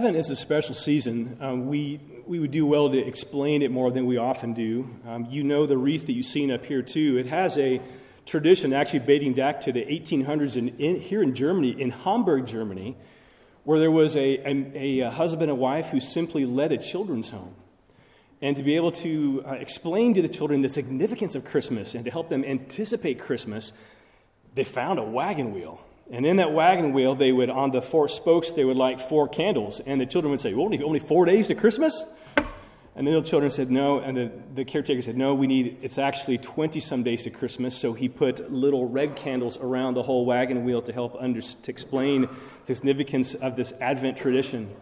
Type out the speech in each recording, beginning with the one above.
Advent is a special season. Um, we, we would do well to explain it more than we often do. Um, you know the wreath that you've seen up here, too. It has a tradition actually dating back to the 1800s in, in, here in Germany, in Hamburg, Germany, where there was a, a, a, husband and wife who simply led a children's home. And to be able to uh, explain to the children the significance of Christmas and to help them anticipate Christmas, they found a wagon wheel and in that wagon wheel, they would, on the four spokes, they would light four candles. And the children would say, well, only, four days to Christmas? And the little children said, no. And the, the caretaker said, no, we need, it's actually 20 some days to Christmas. So he put little red candles around the whole wagon wheel to help under, to explain the significance of this Advent tradition.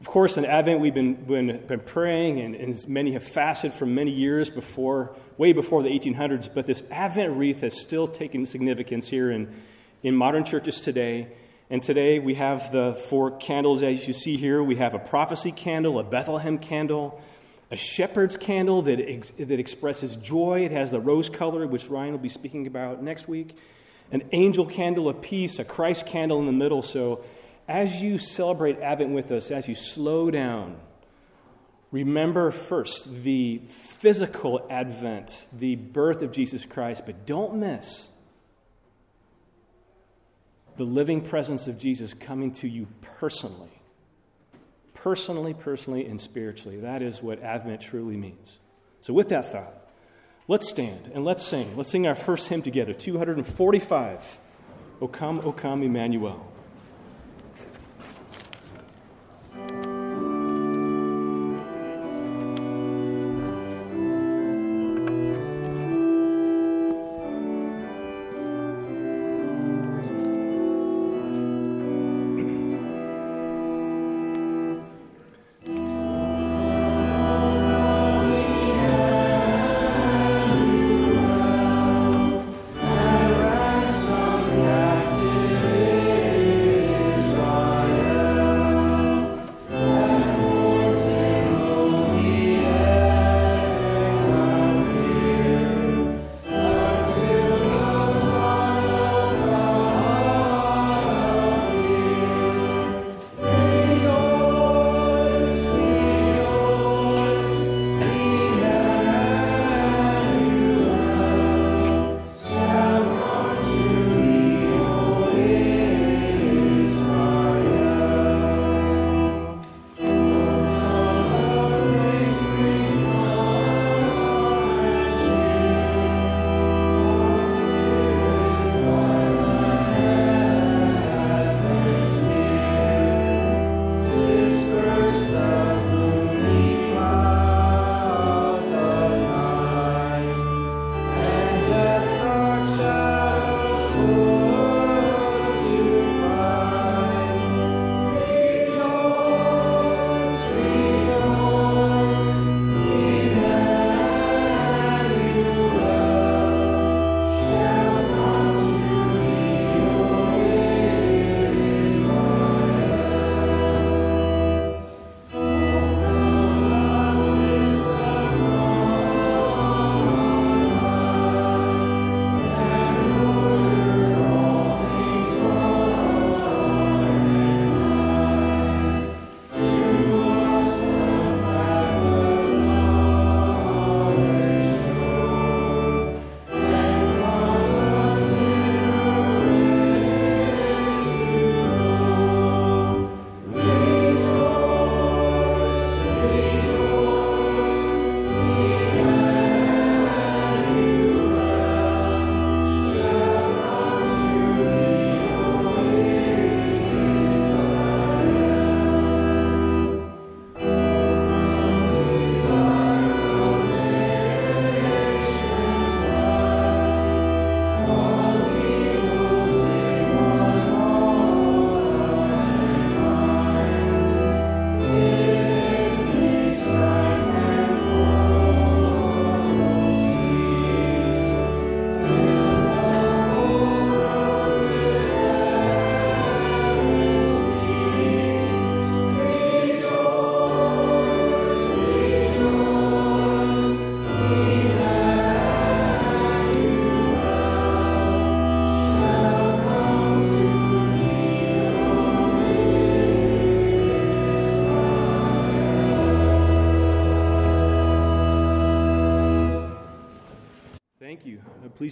Of course, in Advent, we've been, been, been praying, and, and many have fasted for many years before, way before the 1800s. But this Advent wreath has still taken significance here in, in modern churches today. And today we have the four candles as you see here. We have a prophecy candle, a Bethlehem candle, a shepherd's candle that, ex- that expresses joy. It has the rose color, which Ryan will be speaking about next week, an angel candle of peace, a Christ candle in the middle. So as you celebrate Advent with us, as you slow down, remember first the physical Advent, the birth of Jesus Christ, but don't miss the living presence of Jesus coming to you personally. Personally, personally, and spiritually. That is what Advent truly means. So, with that thought, let's stand and let's sing. Let's sing our first hymn together 245. O come, O come, Emmanuel.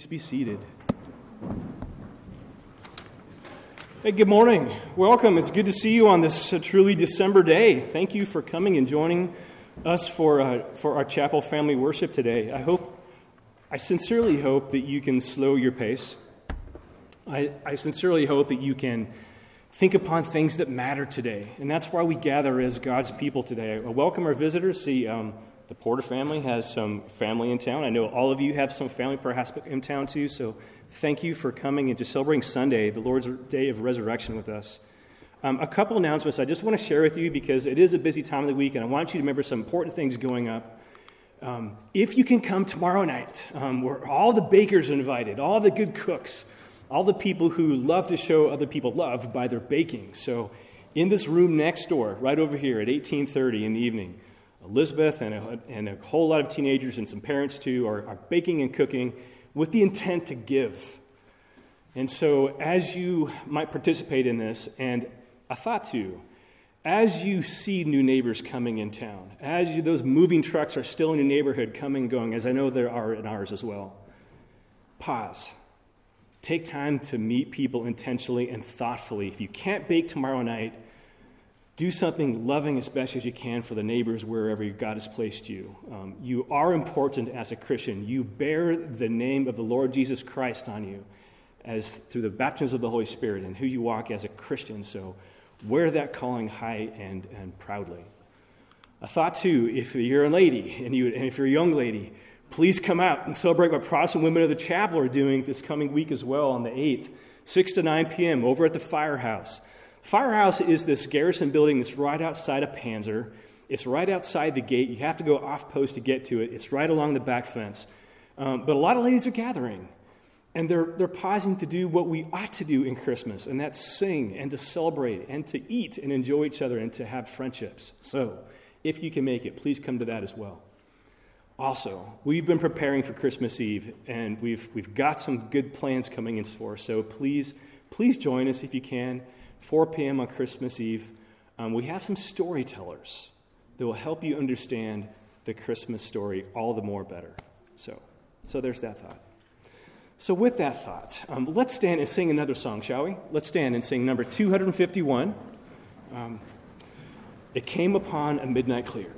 Be seated. Hey, good morning. Welcome. It's good to see you on this uh, truly December day. Thank you for coming and joining us for, uh, for our chapel family worship today. I hope, I sincerely hope that you can slow your pace. I, I sincerely hope that you can think upon things that matter today. And that's why we gather as God's people today. I welcome our visitors. See, um, the Porter family has some family in town. I know all of you have some family perhaps in town too. So thank you for coming and to celebrating Sunday, the Lord's day of resurrection with us. Um, a couple announcements I just want to share with you because it is a busy time of the week, and I want you to remember some important things going up. Um, if you can come tomorrow night, um, where all the bakers are invited, all the good cooks, all the people who love to show other people love by their baking. So, in this room next door, right over here at 18:30 in the evening, Elizabeth and a, and a whole lot of teenagers and some parents too are, are baking and cooking with the intent to give. And so, as you might participate in this, and I thought to, as you see new neighbors coming in town, as you, those moving trucks are still in your neighborhood coming and going, as I know there are in ours as well, pause. Take time to meet people intentionally and thoughtfully. If you can't bake tomorrow night, do something loving as best as you can for the neighbors wherever God has placed you. Um, you are important as a Christian. You bear the name of the Lord Jesus Christ on you as through the baptism of the Holy Spirit and who you walk as a Christian. So wear that calling high and, and proudly. I thought too, if you're a lady and, you, and if you're a young lady, please come out and celebrate what Protestant Women of the Chapel are doing this coming week as well on the 8th, 6 to 9 p.m. over at the Firehouse. Firehouse is this garrison building that's right outside of Panzer. It's right outside the gate. You have to go off post to get to it. It's right along the back fence. Um, but a lot of ladies are gathering, and they're, they're pausing to do what we ought to do in Christmas, and that's sing and to celebrate and to eat and enjoy each other and to have friendships. So, if you can make it, please come to that as well. Also, we've been preparing for Christmas Eve, and we've, we've got some good plans coming in store. So please, please join us if you can. 4 p.m. on Christmas Eve, um, we have some storytellers that will help you understand the Christmas story all the more better. So, so there's that thought. So, with that thought, um, let's stand and sing another song, shall we? Let's stand and sing number 251. Um, it came upon a midnight clear.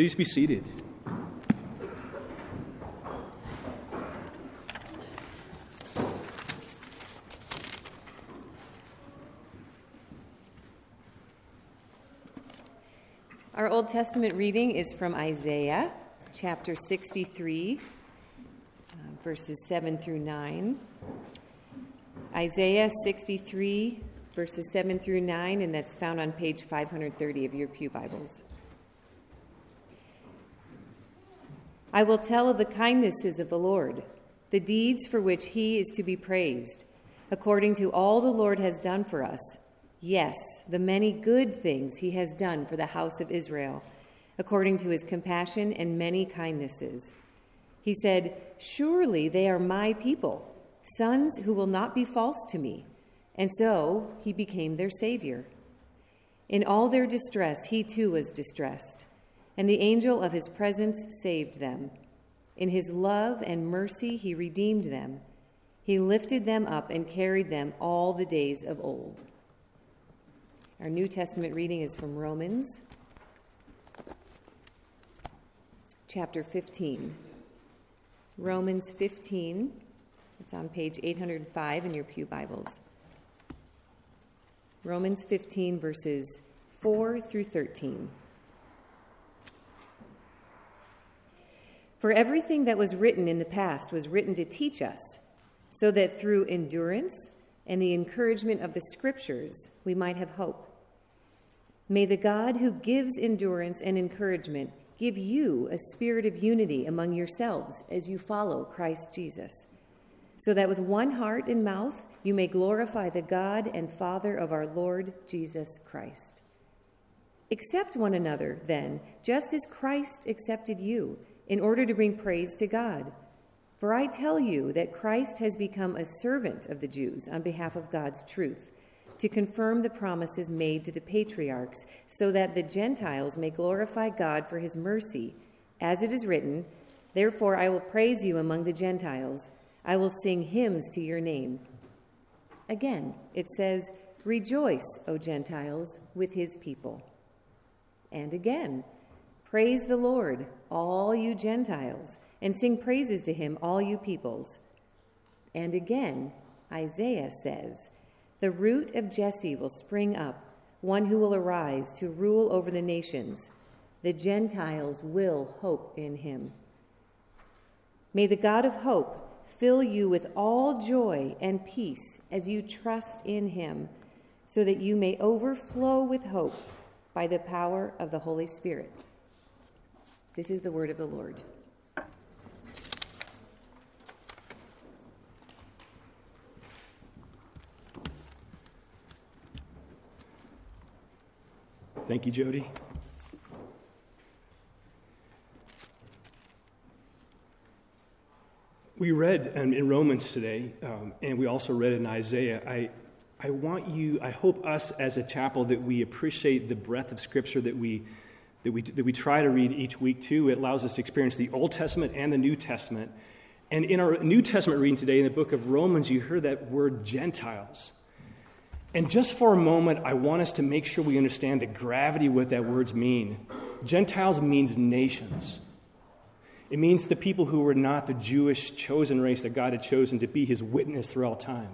Please be seated. Our Old Testament reading is from Isaiah chapter 63, uh, verses 7 through 9. Isaiah 63, verses 7 through 9, and that's found on page 530 of your Pew Bibles. I will tell of the kindnesses of the Lord, the deeds for which he is to be praised, according to all the Lord has done for us. Yes, the many good things he has done for the house of Israel, according to his compassion and many kindnesses. He said, Surely they are my people, sons who will not be false to me. And so he became their Savior. In all their distress, he too was distressed and the angel of his presence saved them. In his love and mercy, he redeemed them. He lifted them up and carried them all the days of old. Our New Testament reading is from Romans chapter 15. Romans 15. It's on page 805 in your Pew Bibles. Romans 15, verses 4 through 13. For everything that was written in the past was written to teach us, so that through endurance and the encouragement of the Scriptures we might have hope. May the God who gives endurance and encouragement give you a spirit of unity among yourselves as you follow Christ Jesus, so that with one heart and mouth you may glorify the God and Father of our Lord Jesus Christ. Accept one another, then, just as Christ accepted you in order to bring praise to God. For I tell you that Christ has become a servant of the Jews on behalf of God's truth, to confirm the promises made to the patriarchs, so that the Gentiles may glorify God for his mercy. As it is written, Therefore I will praise you among the Gentiles, I will sing hymns to your name. Again, it says, Rejoice, O Gentiles, with his people. And again, Praise the Lord, all you Gentiles, and sing praises to him, all you peoples. And again, Isaiah says, The root of Jesse will spring up, one who will arise to rule over the nations. The Gentiles will hope in him. May the God of hope fill you with all joy and peace as you trust in him, so that you may overflow with hope by the power of the Holy Spirit. This is the word of the Lord. Thank you, Jody. We read um, in Romans today, um, and we also read in Isaiah. I, I want you, I hope us as a chapel that we appreciate the breadth of Scripture that we that we, that we try to read each week too. It allows us to experience the Old Testament and the New Testament. And in our New Testament reading today in the book of Romans, you hear that word Gentiles. And just for a moment, I want us to make sure we understand the gravity of what that words mean. Gentiles means nations. It means the people who were not the Jewish chosen race that God had chosen to be his witness throughout time.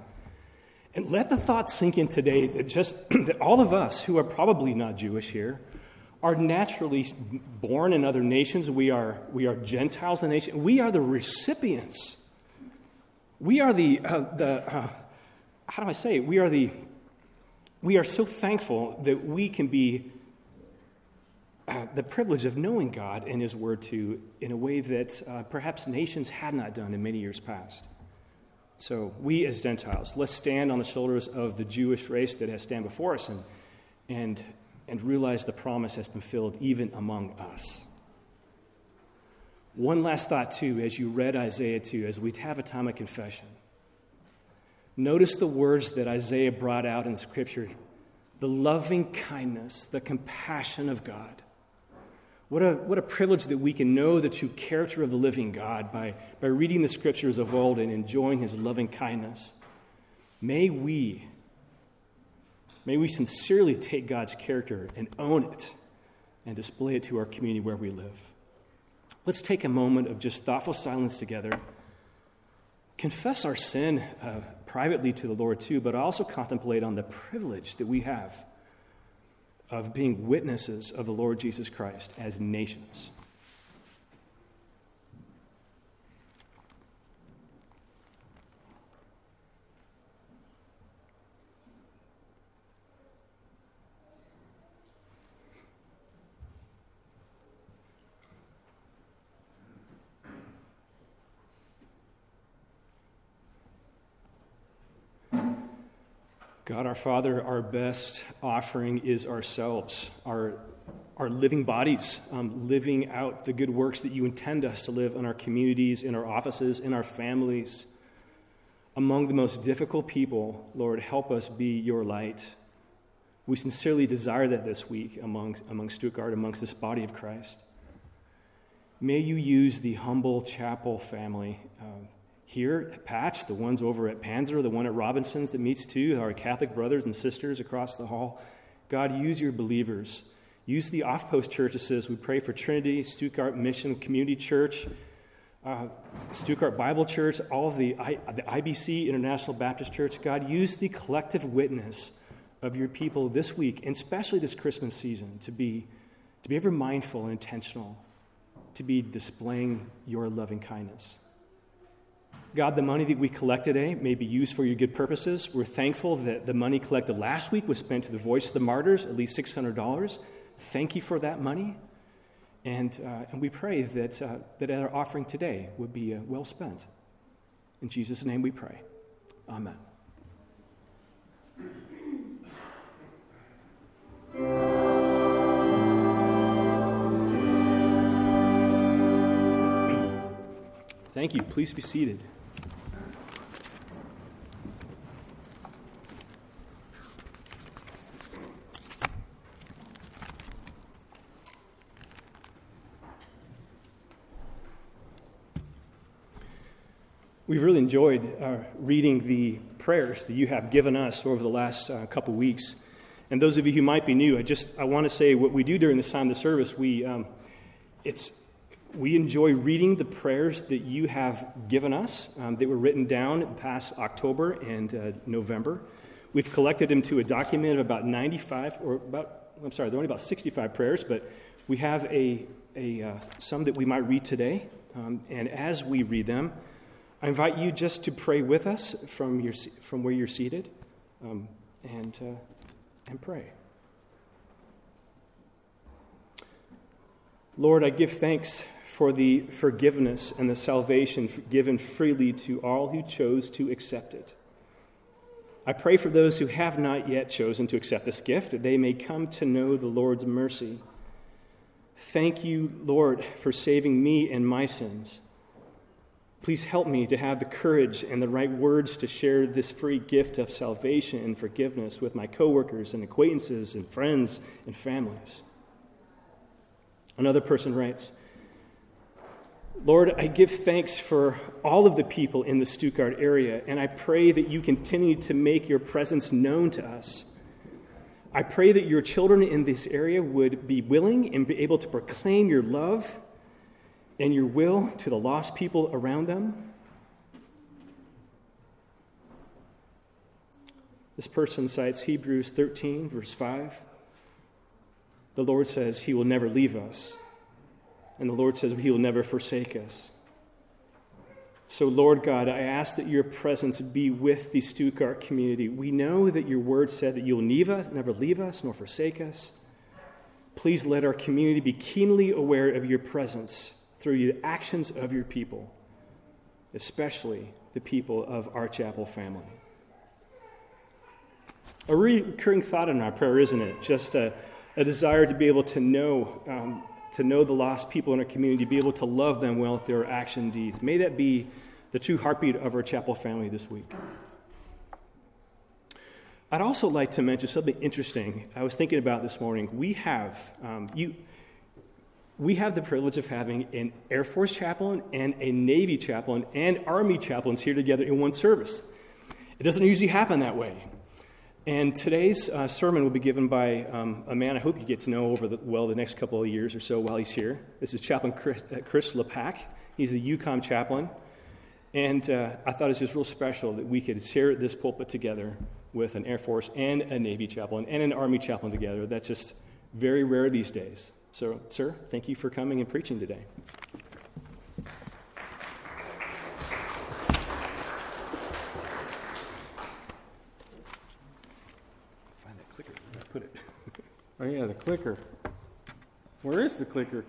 And let the thought sink in today that just that all of us who are probably not Jewish here are naturally born in other nations. We are, we are Gentiles in the nation. We are the recipients. We are the, uh, the uh, how do I say it? We are the, we are so thankful that we can be uh, the privilege of knowing God and His Word to in a way that uh, perhaps nations had not done in many years past. So, we as Gentiles, let's stand on the shoulders of the Jewish race that has stand before us and, and and realize the promise has been filled even among us. One last thought, too, as you read Isaiah 2, as we have a time of confession. Notice the words that Isaiah brought out in Scripture the loving kindness, the compassion of God. What a, what a privilege that we can know the true character of the living God by, by reading the Scriptures of old and enjoying his loving kindness. May we May we sincerely take God's character and own it and display it to our community where we live. Let's take a moment of just thoughtful silence together. Confess our sin uh, privately to the Lord, too, but also contemplate on the privilege that we have of being witnesses of the Lord Jesus Christ as nations. God our Father, our best offering is ourselves, our, our living bodies, um, living out the good works that you intend us to live in our communities, in our offices, in our families. Among the most difficult people, Lord, help us be your light. We sincerely desire that this week among, among Stuttgart, amongst this body of Christ. May you use the humble chapel family. Um, here at Patch, the ones over at Panzer, the one at Robinson's that meets too, our Catholic brothers and sisters across the hall. God, use your believers. Use the off post churches. We pray for Trinity, Stuttgart Mission Community Church, uh, Stuttgart Bible Church, all of the, I, the IBC, International Baptist Church. God, use the collective witness of your people this week, and especially this Christmas season, to be, to be ever mindful and intentional, to be displaying your loving kindness. God, the money that we collect today may be used for your good purposes. We're thankful that the money collected last week was spent to the Voice of the Martyrs, at least $600. Thank you for that money. And, uh, and we pray that, uh, that our offering today would be uh, well spent. In Jesus' name we pray. Amen. Thank you. Please be seated. We've really enjoyed uh, reading the prayers that you have given us over the last uh, couple weeks. And those of you who might be new, I just I want to say what we do during this time of the service. We um, it's we enjoy reading the prayers that you have given us um, that were written down past October and uh, November. We've collected them to a document of about 95 or about I'm sorry, there are only about 65 prayers, but we have a, a uh, some that we might read today. Um, and as we read them, I invite you just to pray with us from, your, from where you're seated um, and, uh, and pray. Lord, I give thanks for the forgiveness and the salvation given freely to all who chose to accept it. I pray for those who have not yet chosen to accept this gift, that they may come to know the Lord's mercy. Thank you, Lord, for saving me and my sins. Please help me to have the courage and the right words to share this free gift of salvation and forgiveness with my coworkers and acquaintances and friends and families. Another person writes, Lord, I give thanks for all of the people in the Stuttgart area, and I pray that you continue to make your presence known to us. I pray that your children in this area would be willing and be able to proclaim your love and your will to the lost people around them? This person cites Hebrews 13, verse 5. The Lord says he will never leave us, and the Lord says he will never forsake us. So, Lord God, I ask that your presence be with the Stuttgart community. We know that your word said that you'll never leave us nor forsake us. Please let our community be keenly aware of your presence through the actions of your people, especially the people of our chapel family. A recurring thought in our prayer, isn't it? Just a, a desire to be able to know, um, to know the lost people in our community, to be able to love them well with their action deeds. May that be the true heartbeat of our chapel family this week. I'd also like to mention something interesting. I was thinking about this morning. We have, um, you, we have the privilege of having an Air Force chaplain and a Navy chaplain and Army chaplains here together in one service. It doesn't usually happen that way. And today's uh, sermon will be given by um, a man I hope you get to know over the, well the next couple of years or so while he's here. This is Chaplain Chris, uh, Chris. He's the EUCOM chaplain. And uh, I thought it was just real special that we could share this pulpit together with an Air Force and a Navy chaplain and an Army chaplain together. That's just very rare these days. So, sir, thank you for coming and preaching today. Oh, yeah, the clicker. Where is the clicker?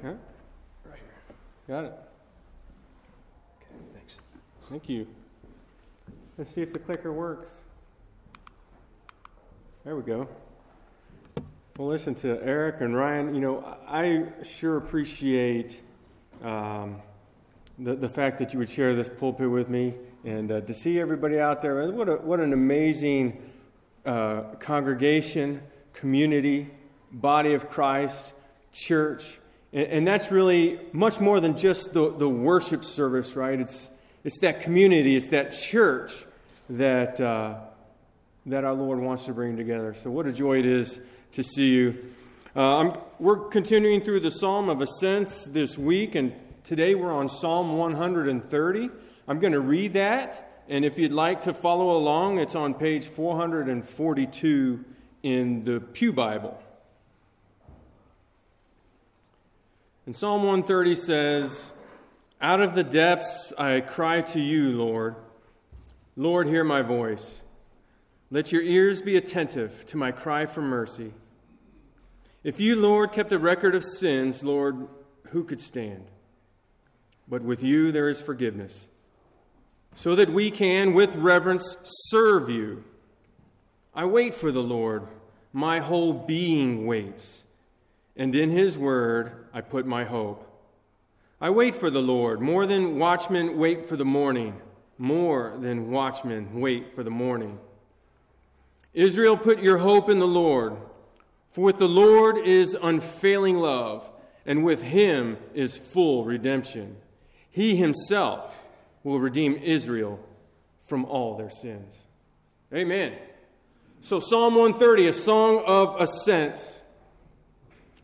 Huh? Right here. Got it. Okay, thanks. Thank you. Let's see if the clicker works. There we go. Well, listen to Eric and Ryan. You know, I sure appreciate um, the, the fact that you would share this pulpit with me and uh, to see everybody out there. What, a, what an amazing uh, congregation, community, body of Christ, church. And, and, that's really much more than just the, the worship service, right? It's, it's that community, it's that church that, uh, that our Lord wants to bring together. So, what a joy it is to see you. Uh, we're continuing through the Psalm of Ascents this week, and today we're on Psalm 130. I'm going to read that, and if you'd like to follow along, it's on page 442 in the Pew Bible. And Psalm 130 says, Out of the depths I cry to you, Lord. Lord, hear my voice. Let your ears be attentive to my cry for mercy. If you, Lord, kept a record of sins, Lord, who could stand? But with you there is forgiveness, so that we can, with reverence, serve you. I wait for the Lord, my whole being waits, and in his word I put my hope. I wait for the Lord, more than watchmen wait for the morning, more than watchmen wait for the morning. Israel, put your hope in the Lord. For with the Lord is unfailing love, and with him is full redemption. He himself will redeem Israel from all their sins. Amen. So, Psalm 130, a song of ascents,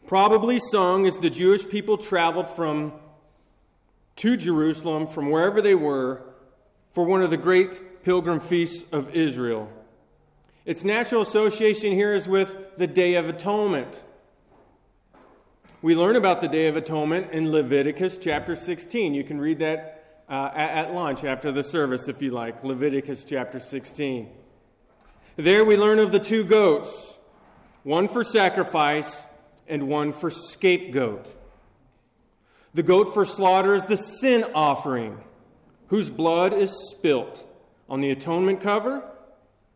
probably sung as the Jewish people traveled from to Jerusalem from wherever they were for one of the great pilgrim feasts of Israel. Its natural association here is with the Day of Atonement. We learn about the Day of Atonement in Leviticus chapter 16. You can read that uh, at, at lunch after the service if you like. Leviticus chapter 16. There we learn of the two goats, one for sacrifice and one for scapegoat. The goat for slaughter is the sin offering, whose blood is spilt on the atonement cover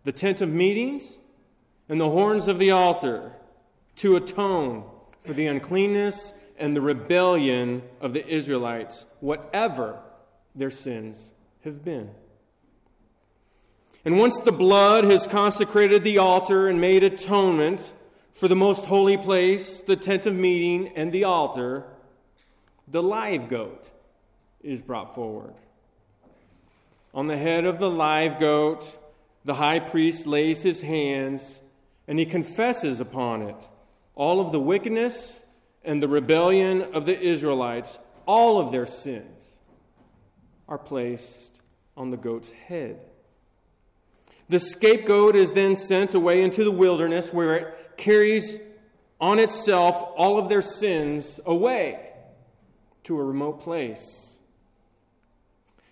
the tent of meetings, and the horns of the altar to atone for the uncleanness and the rebellion of the Israelites, whatever their sins have been. And once the blood has consecrated the altar and made atonement for the most holy place, the tent of meeting, and the altar, the live goat is brought forward. On the head of the live goat, the high priest lays his hands and he confesses upon it all of the wickedness and the rebellion of the Israelites, all of their sins are placed on the goat's head. The scapegoat is then sent away into the wilderness where it carries on itself all of their sins away to a remote place.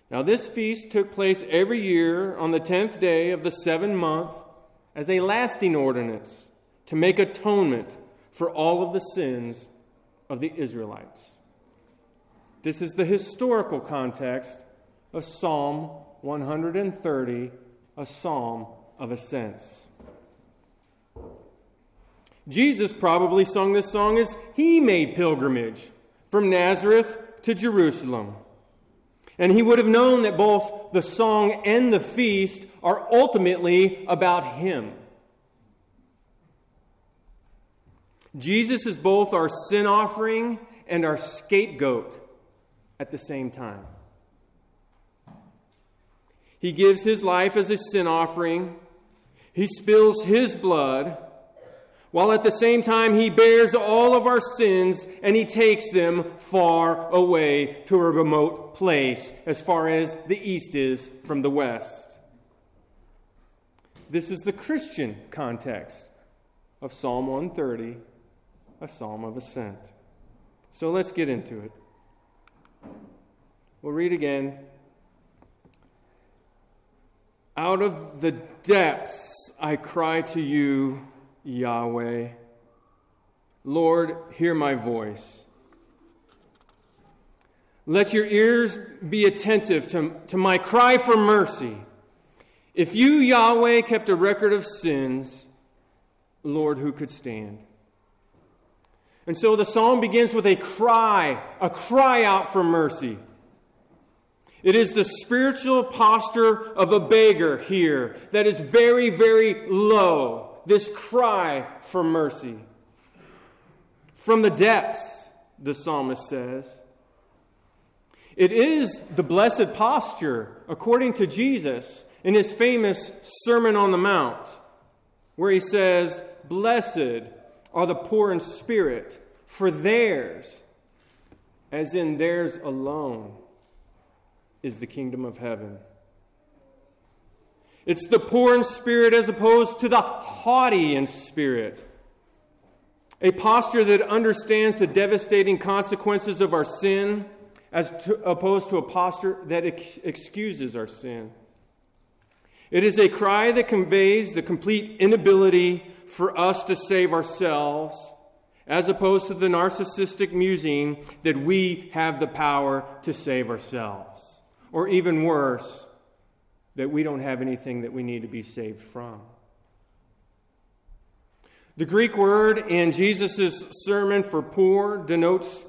Now, this feast took place every year on the tenth day of the seventh month as a lasting ordinance to make atonement for all of the sins of the Israelites. This is the historical context of Psalm 130, a psalm of ascents. Jesus probably sung this song as he made pilgrimage from Nazareth to Jerusalem. And he would have known that both the song and the feast are ultimately about him. Jesus is both our sin offering and our scapegoat at the same time. He gives his life as a sin offering, he spills his blood, while at the same time he bears all of our sins and he takes them far away to a remote place, as far as the east is from the west. This is the Christian context of Psalm 130, a psalm of ascent. So let's get into it. We'll read again. Out of the depths I cry to you, Yahweh. Lord, hear my voice. Let your ears be attentive to, to my cry for mercy. If you, Yahweh, kept a record of sins, Lord, who could stand? And so the psalm begins with a cry, a cry out for mercy. It is the spiritual posture of a beggar here that is very, very low. This cry for mercy. From the depths, the psalmist says. It is the blessed posture, according to Jesus, in his famous Sermon on the Mount, where he says, Blessed are the poor in spirit, for theirs, as in theirs alone, is the kingdom of heaven. It's the poor in spirit as opposed to the haughty in spirit. A posture that understands the devastating consequences of our sin as to, opposed to a posture that ex- excuses our sin. It is a cry that conveys the complete inability for us to save ourselves, as opposed to the narcissistic musing that we have the power to save ourselves. Or even worse, that we don't have anything that we need to be saved from. The Greek word in Jesus' sermon for poor denotes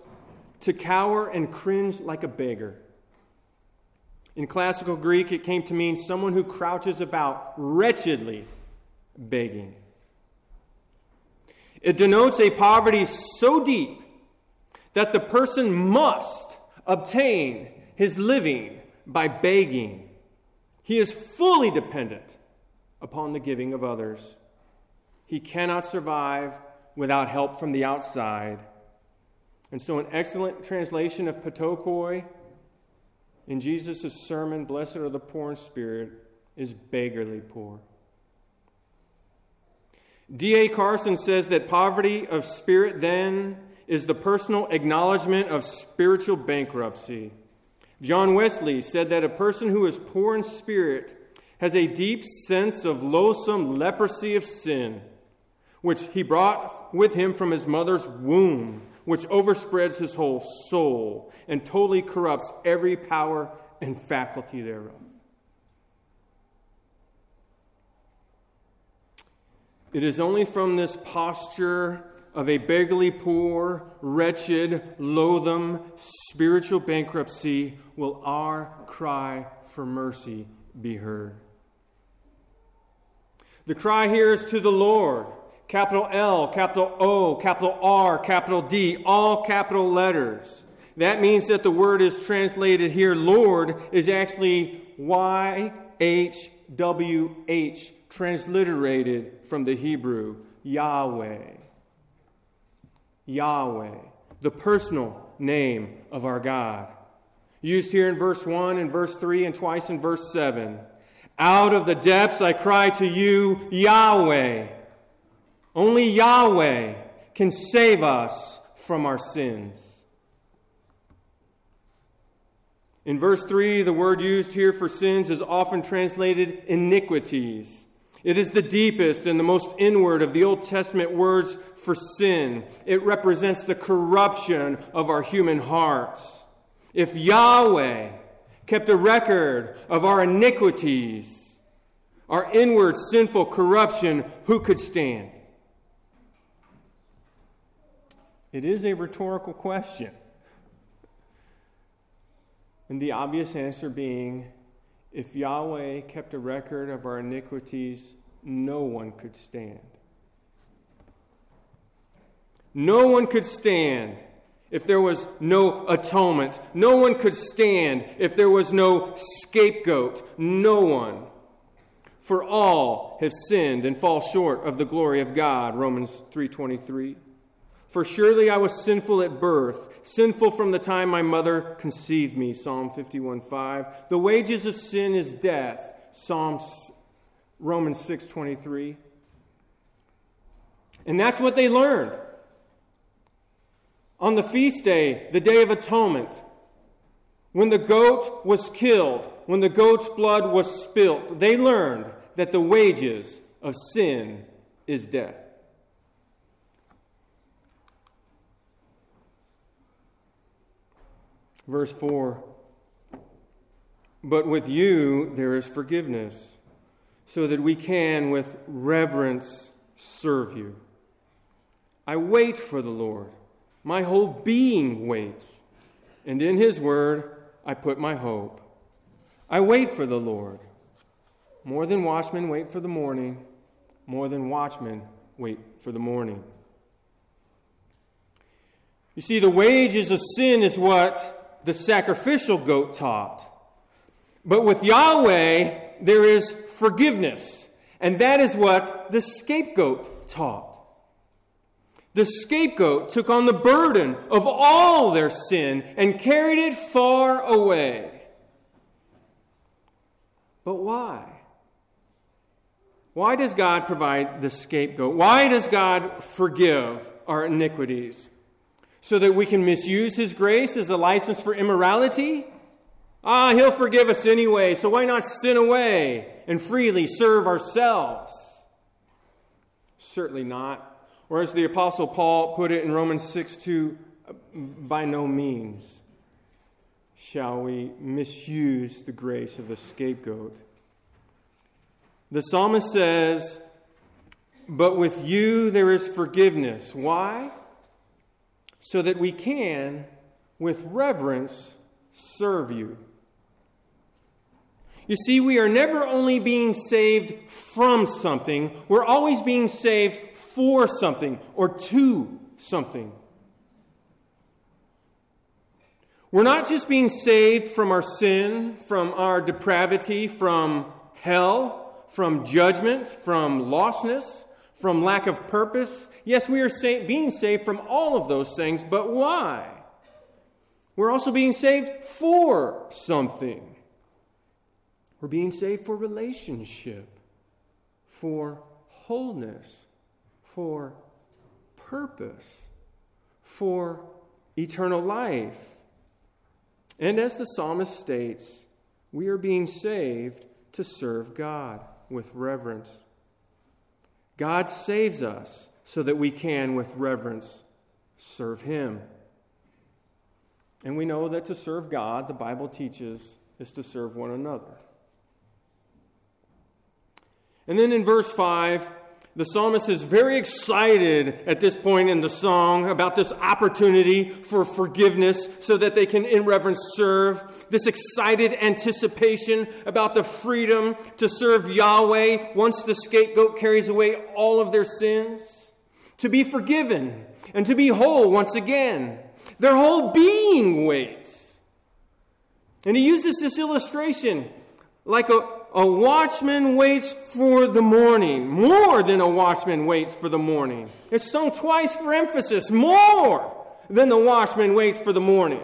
to cower and cringe like a beggar. In classical Greek, it came to mean someone who crouches about wretchedly begging. It denotes a poverty so deep that the person must obtain his living by begging. He is fully dependent upon the giving of others. He cannot survive without help from the outside. And so, an excellent translation of ptochoi in Jesus' sermon, Blessed are the poor in spirit, is beggarly poor. D.A. Carson says that poverty of spirit then is the personal acknowledgement of spiritual bankruptcy. John Wesley said that a person who is poor in spirit has a deep sense of loathsome leprosy of sin, which he brought with him from his mother's womb which overspreads his whole soul and totally corrupts every power and faculty thereof. It is only from this posture of a beggarly poor, wretched, loathsome, spiritual bankruptcy will our cry for mercy be heard. The cry here is to the Lord capital L, capital O, capital R, capital D, all capital letters. That means that the word is translated here, Lord, is actually Y H W H, transliterated from the Hebrew, Yahweh. Yahweh, the personal name of our God. Used here in verse 1 and verse 3 and twice in verse 7. Out of the depths I cry to you, Yahweh. Only Yahweh can save us from our sins. In verse 3, the word used here for sins is often translated iniquities. It is the deepest and the most inward of the Old Testament words for sin. It represents the corruption of our human hearts. If Yahweh kept a record of our iniquities, our inward sinful corruption, who could stand? It is a rhetorical question. And the obvious answer being if Yahweh kept a record of our iniquities, no one could stand. No one could stand if there was no atonement. No one could stand if there was no scapegoat. No one. For all have sinned and fall short of the glory of God. Romans 3:23. For surely I was sinful at birth, sinful from the time my mother conceived me. Psalm 51:5. The wages of sin is death. Psalm Romans 6:23. And that's what they learned. On the feast day, the day of atonement, when the goat was killed, when the goat's blood was spilt, they learned that the wages of sin is death. Verse 4 But with you there is forgiveness, so that we can with reverence serve you. I wait for the Lord. My whole being waits. And in his word I put my hope. I wait for the Lord. More than watchmen wait for the morning, more than watchmen wait for the morning. You see, the wages of sin is what the sacrificial goat taught. But with Yahweh, there is forgiveness. And that is what the scapegoat taught. The scapegoat took on the burden of all their sin and carried it far away. But why? Why does God provide the scapegoat? Why does God forgive our iniquities? So that we can misuse His grace as a license for immorality? Ah, He'll forgive us anyway, so why not sin away and freely serve ourselves? Certainly not. Or as the Apostle Paul put it in Romans 6 2, by no means shall we misuse the grace of the scapegoat. The psalmist says, But with you there is forgiveness. Why? So that we can, with reverence, serve you. You see, we are never only being saved from something, we're always being saved for something or to something. We're not just being saved from our sin, from our depravity, from hell, from judgment, from lostness, from lack of purpose. Yes, we are sa- being saved from all of those things, but why? We're also being saved for something. We're being saved for relationship, for wholeness, for purpose, for eternal life. And as the psalmist states, we are being saved to serve God with reverence. God saves us so that we can, with reverence, serve Him. And we know that to serve God, the Bible teaches, is to serve one another. And then in verse 5, the psalmist is very excited at this point in the song about this opportunity for forgiveness so that they can in reverence serve. This excited anticipation about the freedom to serve Yahweh once the scapegoat carries away all of their sins. To be forgiven and to be whole once again. Their whole being waits. And he uses this illustration like a, a watchman waits for the morning, more than a watchman waits for the morning. It's shown twice for emphasis, more than the watchman waits for the morning.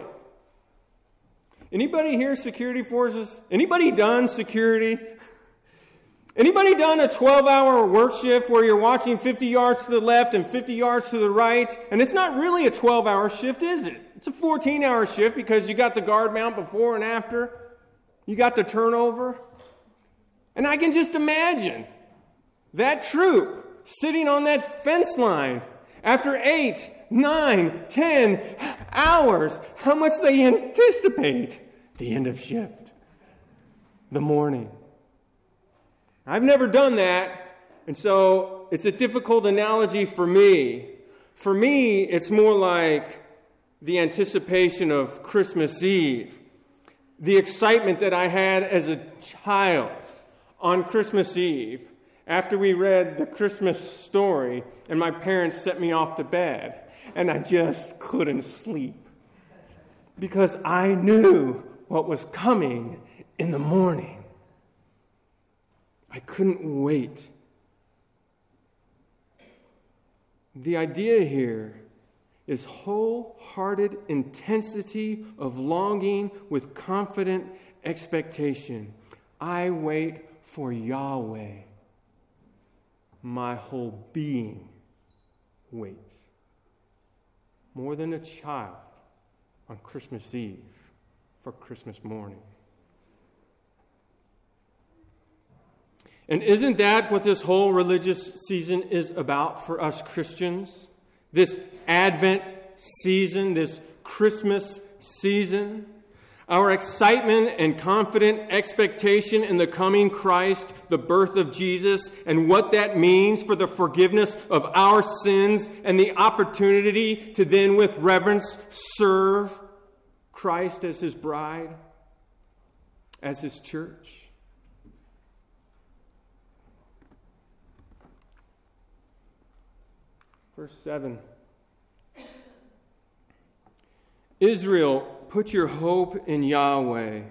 Anybody here security forces? Anybody done security? Anybody done a 12 hour work shift where you're watching 50 yards to the left and 50 yards to the right? And it's not really a 12 hour shift, is it? It's a 14 hour shift because you got the guard mount before and after. You got the turnover. And I can just imagine that troop sitting on that fence line after eight, nine, ten hours, how much they anticipate the end of shift, the morning. I've never done that, and so it's a difficult analogy for me. For me, it's more like the anticipation of Christmas Eve, the excitement that I had as a child on Christmas Eve after we read the Christmas story and my parents set me off to bed. and I just couldn't sleep because I knew what was coming in the morning. I couldn't wait. The idea here is wholehearted intensity of longing with confident expectation. I wait for Yahweh. My whole being waits. More than a child on Christmas Eve for Christmas morning. And isn't that what this whole religious season is about for us Christians? This Advent season, this Christmas season? Our excitement and confident expectation in the coming Christ, the birth of Jesus, and what that means for the forgiveness of our sins and the opportunity to then, with reverence, serve Christ as his bride, as his church. Verse 7 Israel, put your hope in Yahweh,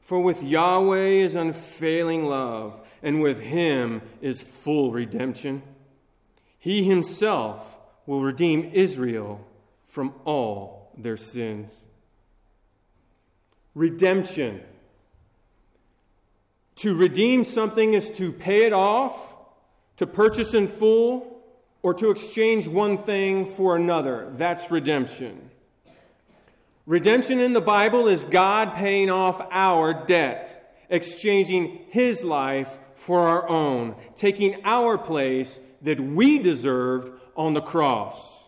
for with Yahweh is unfailing love, and with him is full redemption. He himself will redeem Israel from all their sins. Redemption. To redeem something is to pay it off, to purchase in full, or to exchange one thing for another. That's redemption. Redemption in the Bible is God paying off our debt, exchanging His life for our own, taking our place that we deserved on the cross.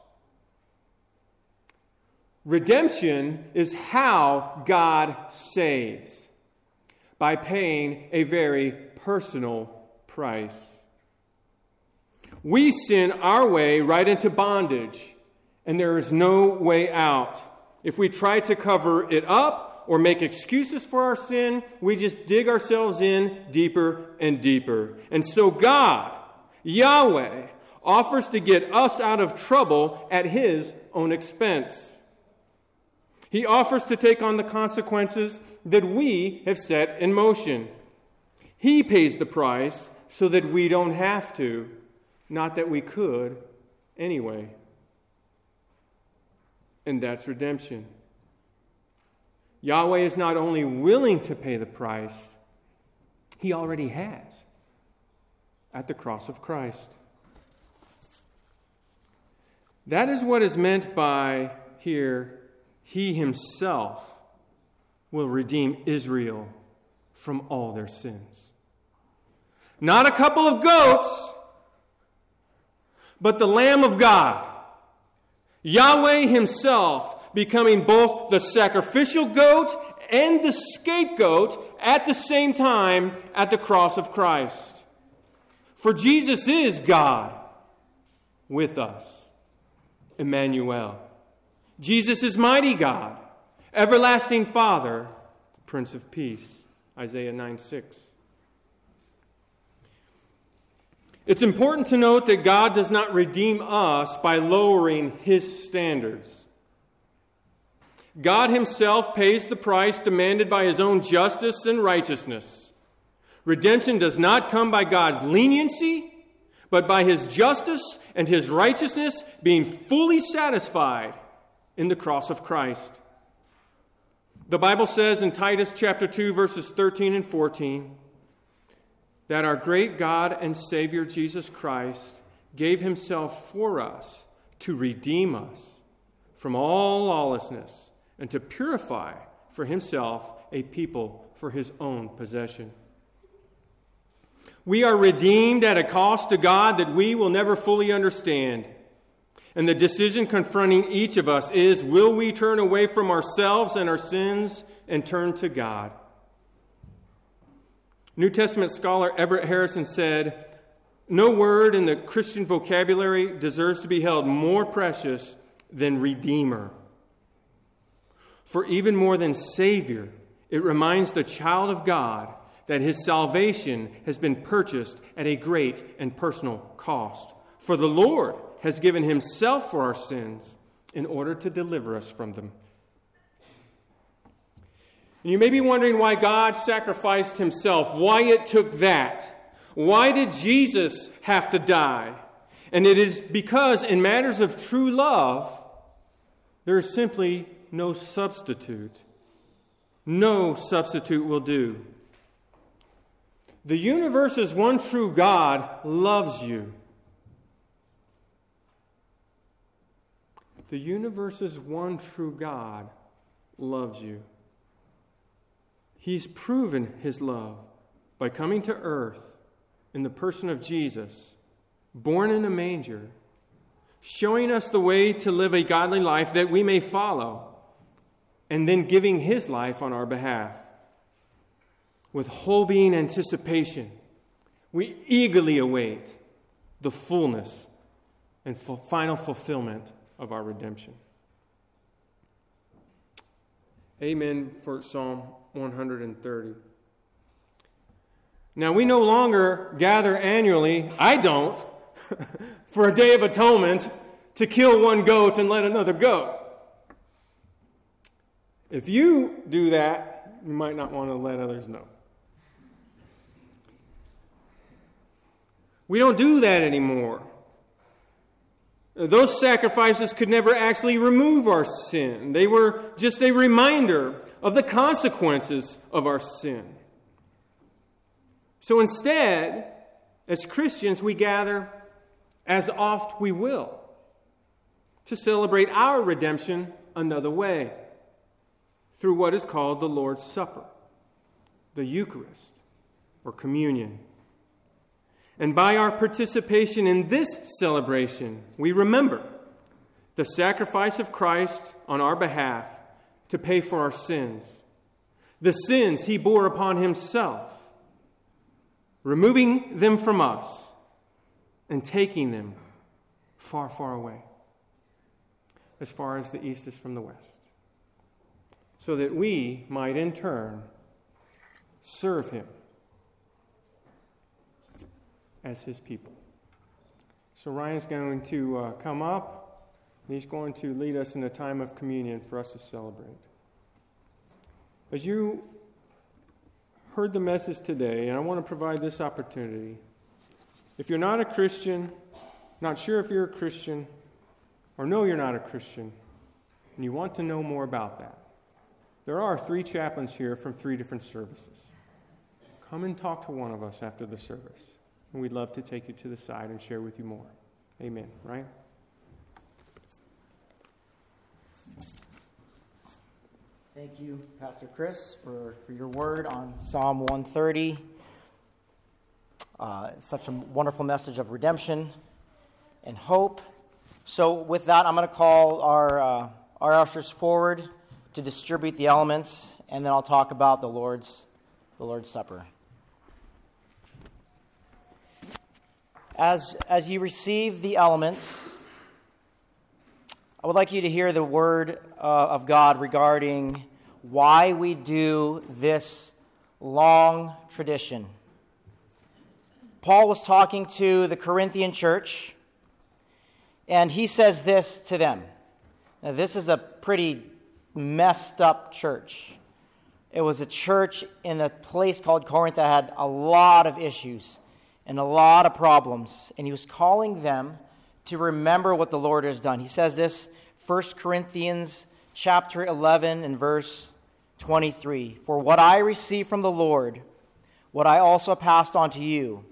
Redemption is how God saves by paying a very personal price. We sin our way right into bondage, and there is no way out. If we try to cover it up or make excuses for our sin, we just dig ourselves in deeper and deeper. And so God, Yahweh, offers to get us out of trouble at His own expense. He offers to take on the consequences that we have set in motion. He pays the price so that we don't have to. Not that we could anyway. And that's redemption. Yahweh is not only willing to pay the price, He already has at the cross of Christ. That is what is meant by here, He Himself will redeem Israel from all their sins. Not a couple of goats but the Lamb of God, Yahweh Himself, becoming both the sacrificial goat and the scapegoat at the same time at the cross of Christ. For Jesus is God with us, Emmanuel. Jesus is mighty God, everlasting Father, Prince of Peace, Isaiah 9 6. It's important to note that God does not redeem us by lowering his standards. God himself pays the price demanded by his own justice and righteousness. Redemption does not come by God's leniency, but by his justice and his righteousness being fully satisfied in the cross of Christ. The Bible says in Titus chapter 2 verses 13 and 14, that our great God and Savior Jesus Christ gave himself for us to redeem us from all lawlessness and to purify for himself a people for his own possession. We are redeemed at a cost to God that we will never fully understand. And the decision confronting each of us is will we turn away from ourselves and our sins and turn to God? New Testament scholar Everett Harrison said, No word in the Christian vocabulary deserves to be held more precious than Redeemer. For even more than Savior, it reminds the child of God that his salvation has been purchased at a great and personal cost. For the Lord has given himself for our sins in order to deliver us from them. And you may be wondering why God sacrificed himself, why it took that. Why did Jesus have to die? And it is because, in matters of true love, there is simply no substitute. No substitute will do. The universe's one true God loves you. The universe's one true God loves you. He's proven his love by coming to earth in the person of Jesus, born in a manger, showing us the way to live a godly life that we may follow, and then giving his life on our behalf. With whole being anticipation, we eagerly await the fullness and final fulfillment of our redemption. Amen for Psalm 130. Now, we no longer gather annually, I don't, for a day of atonement to kill one goat and let another go. If you do that, you might not want to let others know. We don't do that anymore. Those sacrifices could never actually remove our sin. They were just a reminder of the consequences of our sin. So instead, as Christians, we gather as oft we will to celebrate our redemption another way through what is called the Lord's Supper, the Eucharist, or communion. And by our participation in this celebration, we remember the sacrifice of Christ on our behalf to pay for our sins, the sins he bore upon himself, removing them from us and taking them far, far away, as far as the east is from the west, so that we might in turn serve him as his people. So Ryan's going to uh, come up, and he's going to lead us in a time of communion for us to celebrate. As you heard the message today, and I want to provide this opportunity. If you're not a Christian, not sure if you're a Christian, or know you're not a Christian, and you want to know more about that, there are three chaplains here from three different services. Come and talk to one of us after the service. And we'd love to take you to the side and share with you more. Amen. Right? Thank you, Pastor Chris, for, for your word on Psalm 130. Uh, such a wonderful message of redemption and hope. So, with that, I'm going to call our, uh, our ushers forward to distribute the elements, and then I'll talk about the Lord's, the Lord's Supper. As, as you receive the elements, I would like you to hear the word uh, of God regarding why we do this long tradition. Paul was talking to the Corinthian church, and he says this to them. Now, this is a pretty messed up church. It was a church in a place called Corinth that had a lot of issues and a lot of problems. And he was calling them to remember what the Lord has done. He says this 1 Corinthians chapter 11 and verse 23 For what I received from the Lord, what I also passed on to you.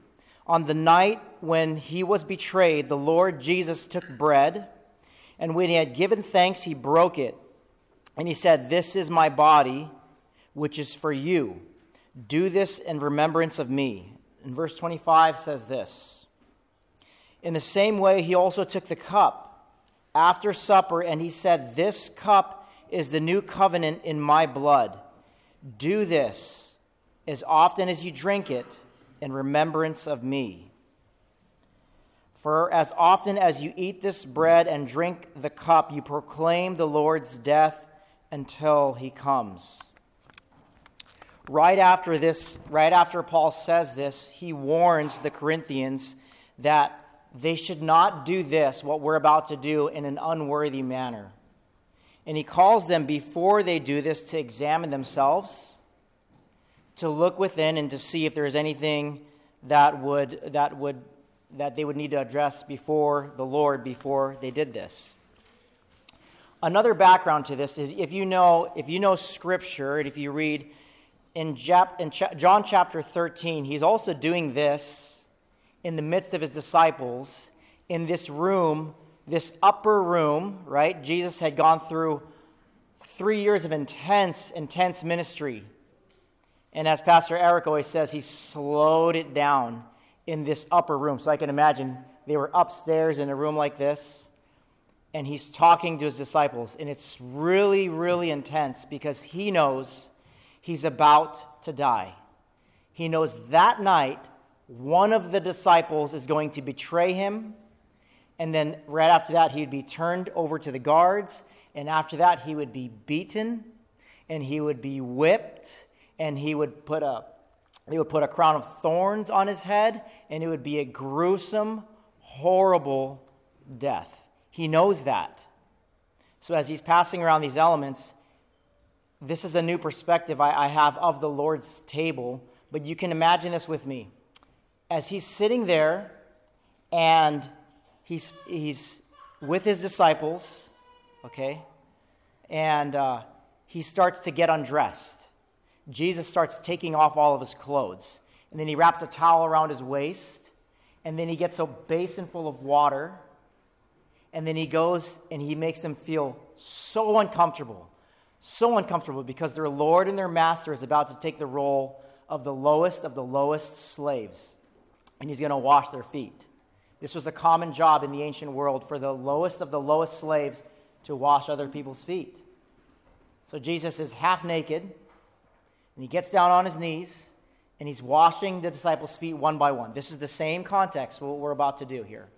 On the night when he was betrayed, the Lord Jesus took bread, and when he had given thanks, he broke it. And he said, This is my body, which is for you. Do this in remembrance of me. And verse 25 says this In the same way, he also took the cup after supper, and he said, This cup is the new covenant in my blood. Do this as often as you drink it in remembrance of me. For as often as you eat this bread and drink the cup, you proclaim the Lord's death until he comes right after this, right after Paul says this, he warns the Corinthians that they should not do this, what we're about to do, in an unworthy manner. And he calls them before they do this to examine themselves, to look within and to see if there's anything that would that would that they would need to address before the Lord before they did this. Another background to this is if you know if you know scripture and if you read in, Jap, in Ch- John chapter 13, he's also doing this in the midst of his disciples in this room this upper room, right? Jesus had gone through three years of intense, intense ministry. And as Pastor Eric always says, he slowed it down in this upper room. So I can imagine they were upstairs in a room like this, and he's talking to his disciples. And it's really, really intense because he knows he's about to die. He knows that night one of the disciples is going to betray him and then right after that, he would be turned over to the guards. And after that, he would be beaten and he would be whipped and he would put a they would put a crown of thorns on his head and it would be a gruesome horrible death he knows that so as he's passing around these elements this is a new perspective I, I have of the lord's table but you can imagine this with me as he's sitting there and he's, he's with his disciples, okay? And uh, he starts to get undressed. Jesus starts taking off all of his clothes. And then he wraps a towel around his waist. And then he gets a basin full of water. And then he goes and he makes them feel so uncomfortable. So uncomfortable because their Lord and their master is about to take the role of the lowest of the lowest slaves. And he's going to wash their feet. This was a common job in the ancient world for the lowest of the lowest slaves to wash other people's feet. So Jesus is half naked, and he gets down on his knees, and he's washing the disciples' feet one by one. This is the same context, what we're about to do here.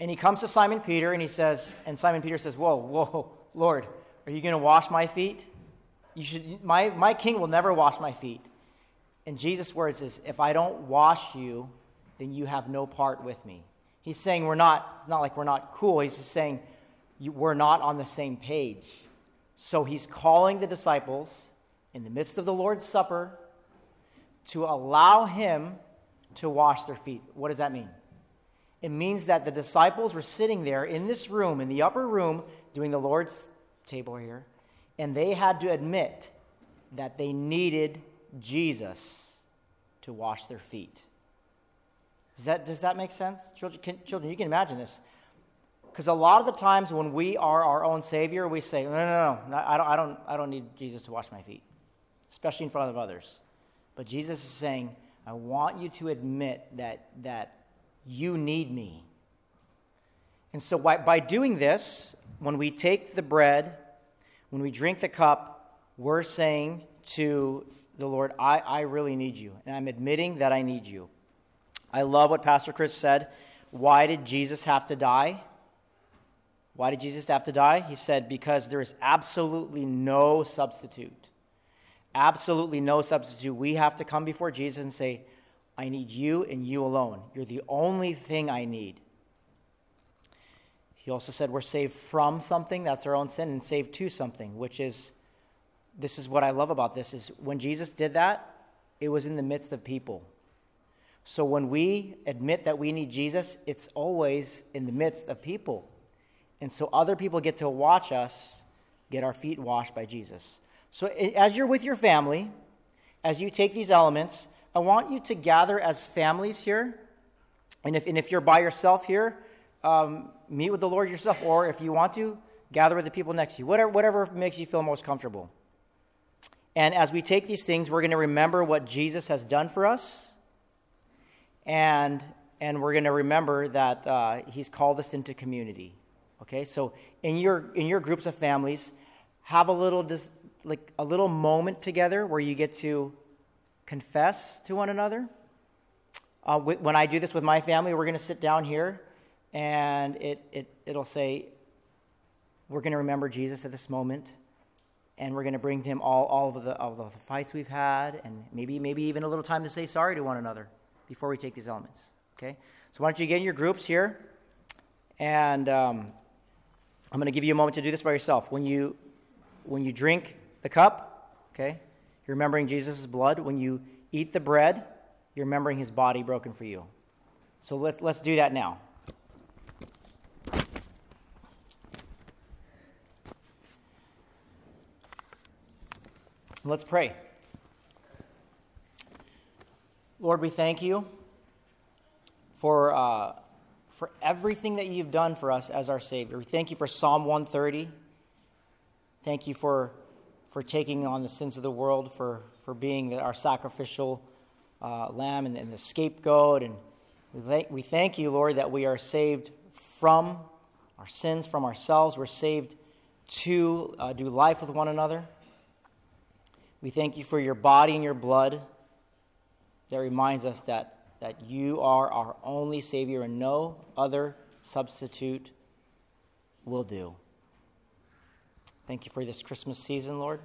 And he comes to Simon Peter, and he says, and Simon Peter says, Whoa, whoa, Lord, are you going to wash my feet? You should, my, my king will never wash my feet. And Jesus' words is, If I don't wash you, then you have no part with me. He's saying we're not, not like we're not cool. He's just saying you, we're not on the same page. So he's calling the disciples in the midst of the Lord's Supper to allow him to wash their feet. What does that mean? It means that the disciples were sitting there in this room, in the upper room, doing the Lord's table here, and they had to admit that they needed Jesus to wash their feet. Does that, does that make sense? Children, can, children, you can imagine this. Because a lot of the times when we are our own Savior, we say, no, no, no, I don't, I, don't, I don't need Jesus to wash my feet, especially in front of others. But Jesus is saying, I want you to admit that, that you need me. And so by, doing this, when we take the bread, when we drink the cup, we're saying to the Lord, I, I really need you. And I'm admitting that I need you. I love what Pastor Chris said. Why did Jesus have to die? Why did Jesus have to die? He said, because there is absolutely no substitute. Absolutely no substitute. We have to come before Jesus and say, I need you and you alone. You're the only thing I need. He also said we're saved from something, that's our own sin, and saved to something, which is this is what I love about this is when Jesus did that, it was in the midst of people. So when we admit that we need Jesus, it's always in the midst of people. And so other people get to watch us get our feet washed by Jesus. So as you're with your family, as you take these elements, I want you to gather as families here. And if, and if you're by yourself here, um, meet with the Lord yourself. Or if you want to, gather with the people next to you. Whatever, whatever makes you feel most comfortable. And as we take these things, we're going to remember what Jesus has done for us and and we're going to remember that uh, he's called us into community okay so in your in your groups of families have a little dis, like a little moment together where you get to confess to one another uh, when i do this with my family we're going to sit down here and it, it it'll say we're going to remember jesus at this moment and we're going to bring to him all, all of the, all of the fights we've had and maybe maybe even a little time to say sorry to one another before we take these elements. Okay? So why don't you get in your groups here? And um, I'm going to give you a moment to do this by yourself. When you, when you drink the cup, okay, you're remembering Jesus' blood. When you eat the bread, you're remembering his body broken for you. So let's let's do that now. Let's pray. Lord, we thank you for, uh, for everything that you've done for us as our Savior. We thank you for Psalm 130. Thank you for, for taking on the sins of the world, for, for being our sacrificial uh, lamb and, and, the scapegoat. And we thank, we thank you, Lord, that we are saved from our sins, from ourselves. We're saved to uh, do life with one another. We thank you for your body and your blood that reminds us that, that you are our only Savior and no other substitute will do. Thank you for this Christmas season, Lord.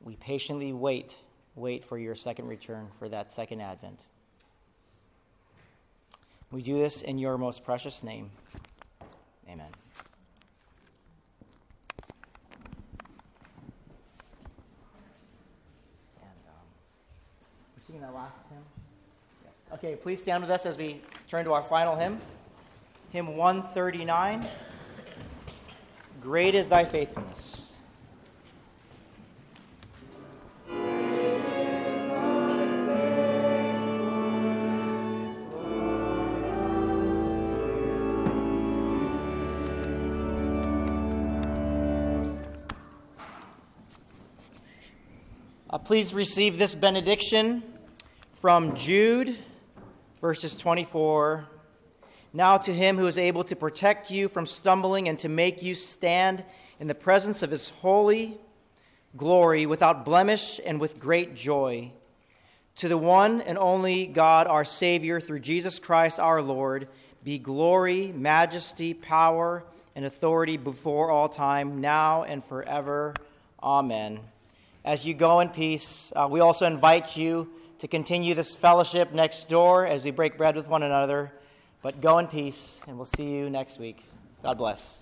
We patiently wait, wait for your second return, for that second advent. We do this in your most precious name. Amen. Singing that last hymn? Yes. Okay, please stand with us as we turn to our final hymn. Hymn 139 Great is Thy Faithfulness. Uh, please receive this benediction from Jude, verses 24. Now to him who is able to protect you from stumbling and to make you stand in the presence of his holy glory without blemish and with great joy. To the one and only God, our Savior, through Jesus Christ our Lord, be glory, majesty, power, and authority before all time, now and forever. Amen. As you go in peace, uh, we also invite you to continue this fellowship next door as we break bread with one another. But go in peace, and we'll see you next week. God bless.